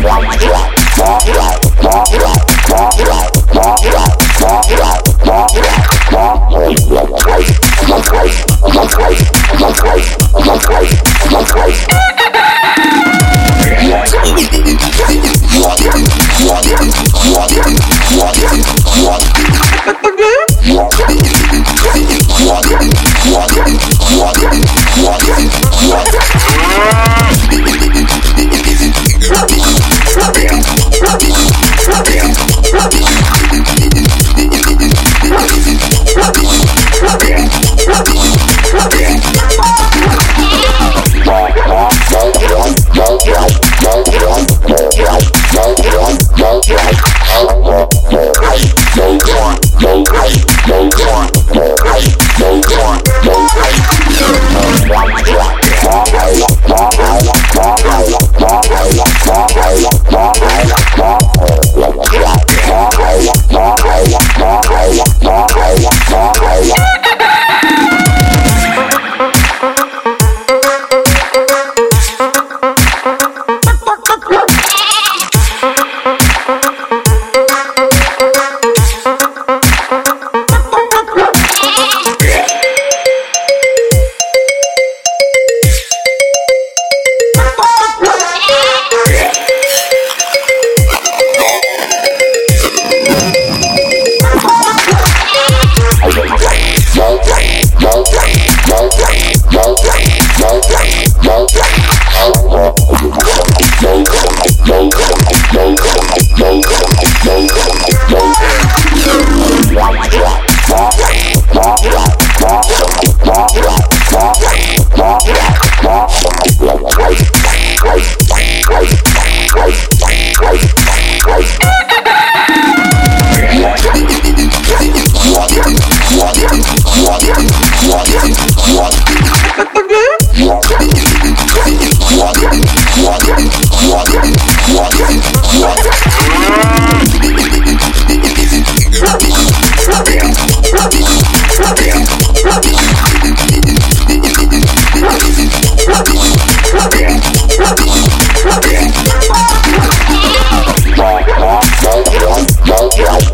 Wow. Yeah.